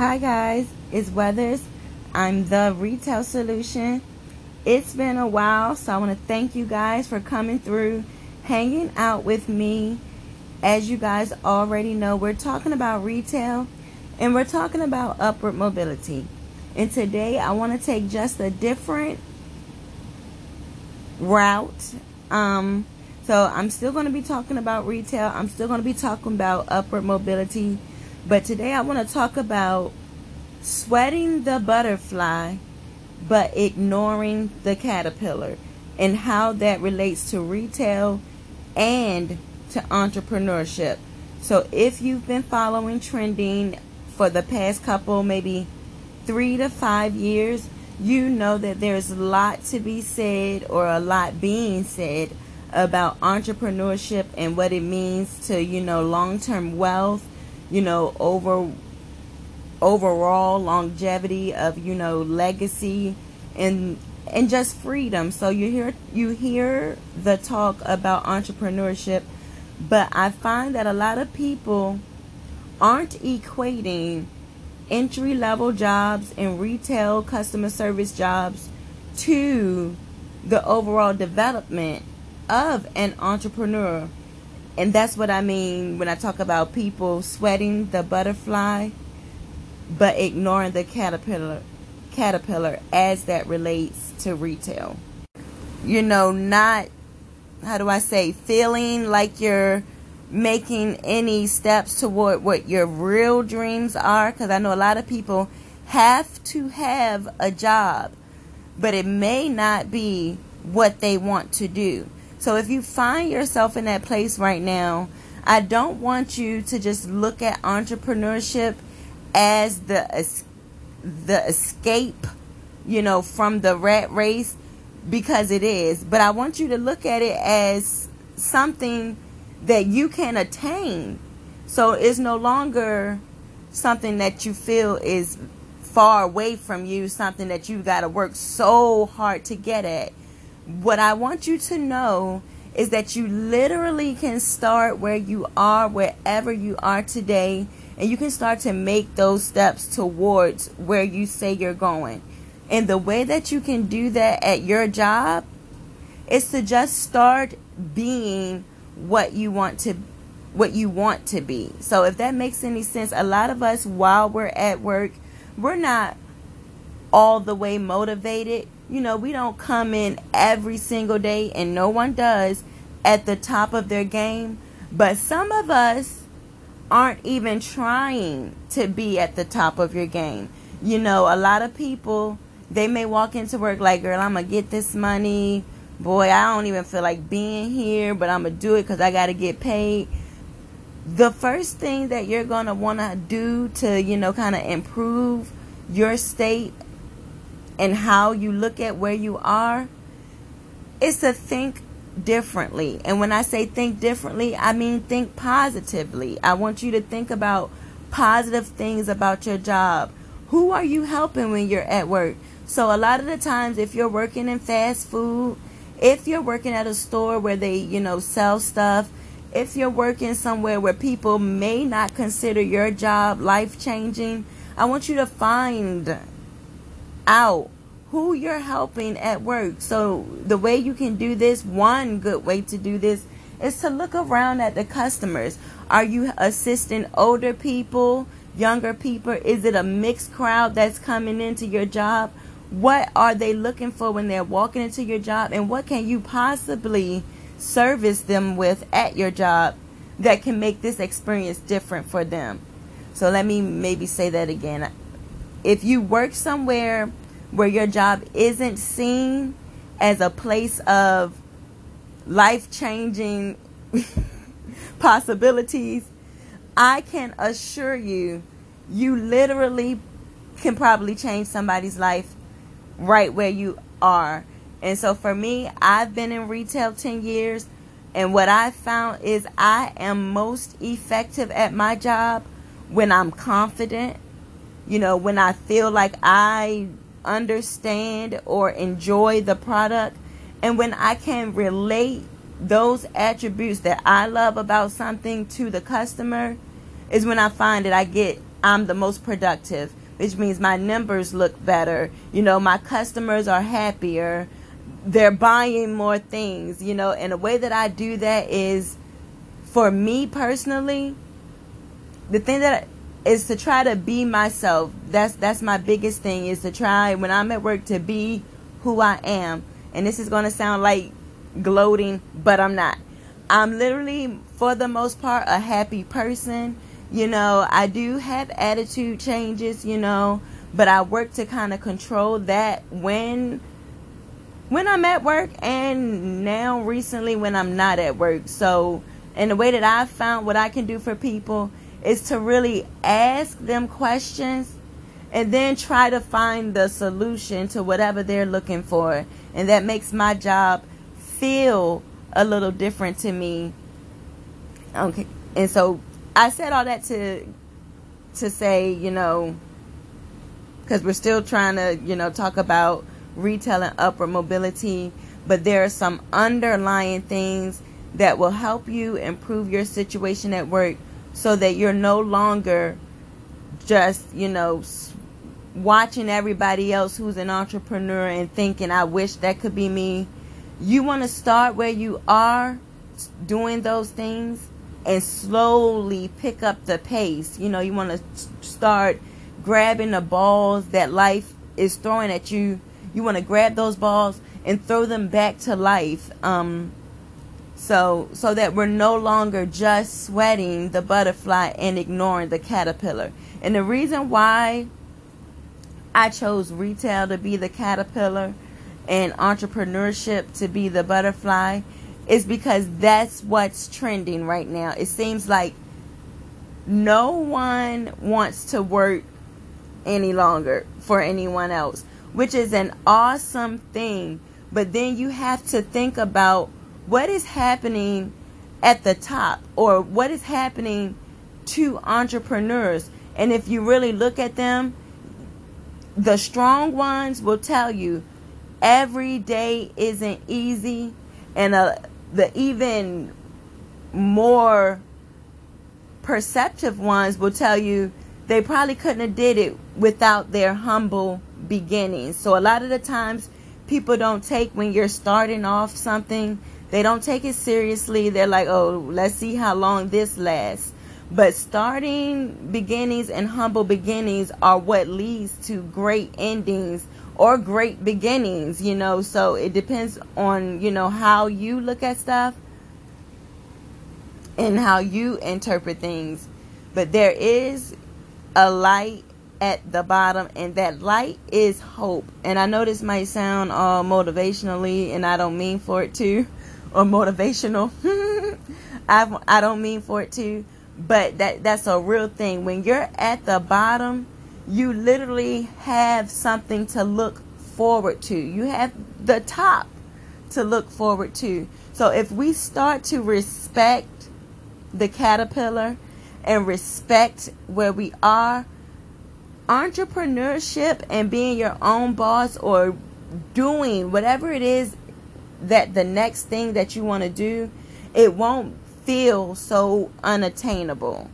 Hi guys, it's Weathers. I'm the retail solution. It's been a while, so I want to thank you guys for coming through, hanging out with me. As you guys already know, we're talking about retail and we're talking about upward mobility. And today I want to take just a different route. Um, so I'm still going to be talking about retail. I'm still going to be talking about upward mobility but today I want to talk about sweating the butterfly but ignoring the caterpillar and how that relates to retail and to entrepreneurship. So if you've been following trending for the past couple, maybe three to five years, you know that there's a lot to be said or a lot being said about entrepreneurship and what it means to, you know, long term wealth you know, over overall longevity of, you know, legacy and and just freedom. So you hear you hear the talk about entrepreneurship, but I find that a lot of people aren't equating entry level jobs and retail customer service jobs to the overall development of an entrepreneur and that's what I mean when I talk about people sweating the butterfly but ignoring the caterpillar caterpillar as that relates to retail. You know, not how do I say feeling like you're making any steps toward what your real dreams are because I know a lot of people have to have a job but it may not be what they want to do. So if you find yourself in that place right now, I don't want you to just look at entrepreneurship as the the escape, you know, from the rat race because it is, but I want you to look at it as something that you can attain. So it's no longer something that you feel is far away from you, something that you got to work so hard to get at what I want you to know is that you literally can start where you are, wherever you are today, and you can start to make those steps towards where you say you're going. And the way that you can do that at your job is to just start being what you want to what you want to be. So if that makes any sense, a lot of us while we're at work, we're not all the way motivated you know, we don't come in every single day, and no one does, at the top of their game. But some of us aren't even trying to be at the top of your game. You know, a lot of people, they may walk into work like, girl, I'm going to get this money. Boy, I don't even feel like being here, but I'm going to do it because I got to get paid. The first thing that you're going to want to do to, you know, kind of improve your state and how you look at where you are is to think differently. And when I say think differently, I mean think positively. I want you to think about positive things about your job. Who are you helping when you're at work? So, a lot of the times, if you're working in fast food, if you're working at a store where they, you know, sell stuff, if you're working somewhere where people may not consider your job life changing, I want you to find out who you're helping at work. So the way you can do this, one good way to do this is to look around at the customers. Are you assisting older people, younger people? Is it a mixed crowd that's coming into your job? What are they looking for when they're walking into your job? And what can you possibly service them with at your job that can make this experience different for them? So let me maybe say that again. If you work somewhere where your job isn't seen as a place of life changing possibilities, I can assure you, you literally can probably change somebody's life right where you are. And so for me, I've been in retail 10 years. And what I found is I am most effective at my job when I'm confident, you know, when I feel like I understand or enjoy the product and when I can relate those attributes that I love about something to the customer is when I find that I get I'm the most productive, which means my numbers look better. You know, my customers are happier. They're buying more things, you know, and the way that I do that is for me personally, the thing that is to try to be myself. That's that's my biggest thing is to try when I'm at work to be who I am. And this is going to sound like gloating, but I'm not. I'm literally for the most part a happy person you know, I do have attitude changes, you know, but I work to kind of control that when when I'm at work and now recently when I'm not at work. So, in the way that I've found what I can do for people is to really ask them questions and then try to find the solution to whatever they're looking for. And that makes my job feel a little different to me. Okay. And so I said all that to to say, you know, because we're still trying to, you know, talk about retail and upward mobility, but there are some underlying things that will help you improve your situation at work so that you're no longer just, you know, watching everybody else who's an entrepreneur and thinking, I wish that could be me. You want to start where you are doing those things and slowly pick up the pace. You know, you want to start grabbing the balls that life is throwing at you. You want to grab those balls and throw them back to life. Um, so so that we're no longer just sweating the butterfly and ignoring the caterpillar. And the reason why I chose retail to be the caterpillar and entrepreneurship to be the butterfly is because that's what's trending right now. It seems like no one wants to work any longer for anyone else, which is an awesome thing. But then you have to think about what is happening at the top or what is happening to entrepreneurs. And if you really look at them, the strong ones will tell you every day isn't easy and a the even more perceptive ones will tell you they probably couldn't have did it without their humble beginnings. So a lot of the times people don't take when you're starting off something, they don't take it seriously. They're like, "Oh, let's see how long this lasts." But starting beginnings and humble beginnings are what leads to great endings or great beginnings, you know. So it depends on, you know, how you look at stuff and how you interpret things. But there is a light at the bottom, and that light is hope. And I know this might sound all motivationally, and I don't mean for it to, or motivational. I I don't mean for it to, but that that's a real thing. When you're at the bottom you literally have something to look forward to. You have the top to look forward to. So if we start to respect the caterpillar and respect where we are, entrepreneurship and being your own boss or doing whatever it is that the next thing that you want to do, it won't feel so unattainable.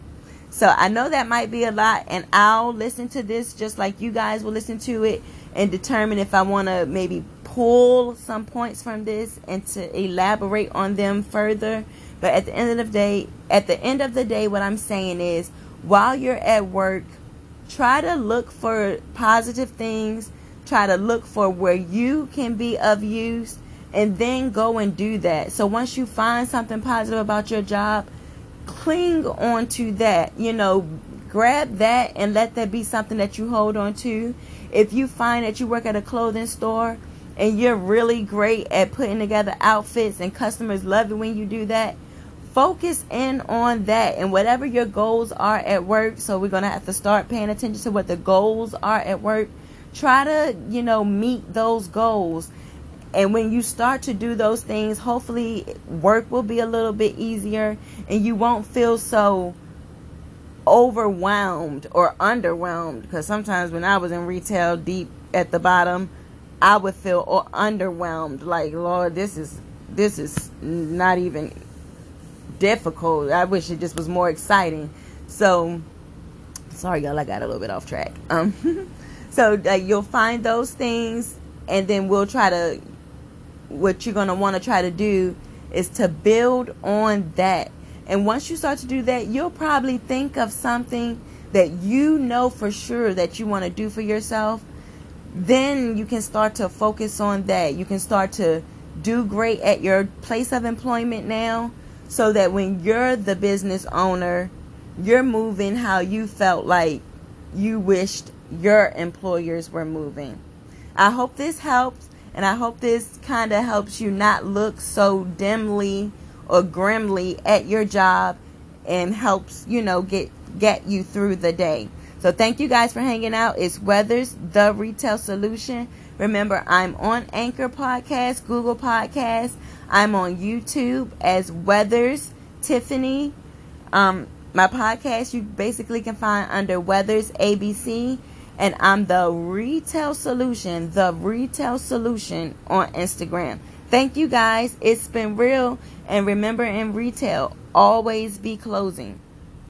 So I know that might be a lot, and I'll listen to this just like you guys will listen to it and determine if I want to maybe pull some points from this and to elaborate on them further. But at the end of the day, at the end of the day, what I'm saying is while you're at work, try to look for positive things, try to look for where you can be of use, and then go and do that. So once you find something positive about your job, cling on to that. You know, grab that and let that be something that you hold on to. If you find that you work at a clothing store and you're really great at putting together outfits and customers love it when you do that, focus in on that and whatever your goals are at work. So we're going to have to start paying attention to what the goals are at work. Try to, you know, meet those goals and when you start to do those things, hopefully work will be a little bit easier and you won't feel so overwhelmed or underwhelmed. Because sometimes when I was in retail deep at the bottom, I would feel underwhelmed. Like, Lord, this is this is not even difficult. I wish it just was more exciting. So sorry, y'all, I got a little bit off track. Um, so you'll find those things, and then we'll try to. What you're gonna want to try to do is to build on that. And once you start to do that, you'll probably think of something that you know for sure that you want to do for yourself. Then you can start to focus on that. You can start to do great at your place of employment now so that when you're the business owner, you're moving how you felt like you wished your employers were moving. I hope this helps, and I hope this kind of helps you not look so dimly or grimly at your job and helps, you know, get get you through the day. So thank you guys for hanging out. It's Weathers, the retail solution. Remember, I'm on Anchor Podcast, Google Podcast. I'm on YouTube as Weathers Tiffany. Um, my podcast you basically can find under Weathers ABC, and I'm the Retail Solution, the Retail Solution on Instagram. Thank you guys. It's been real, and remember in retail, always be closing.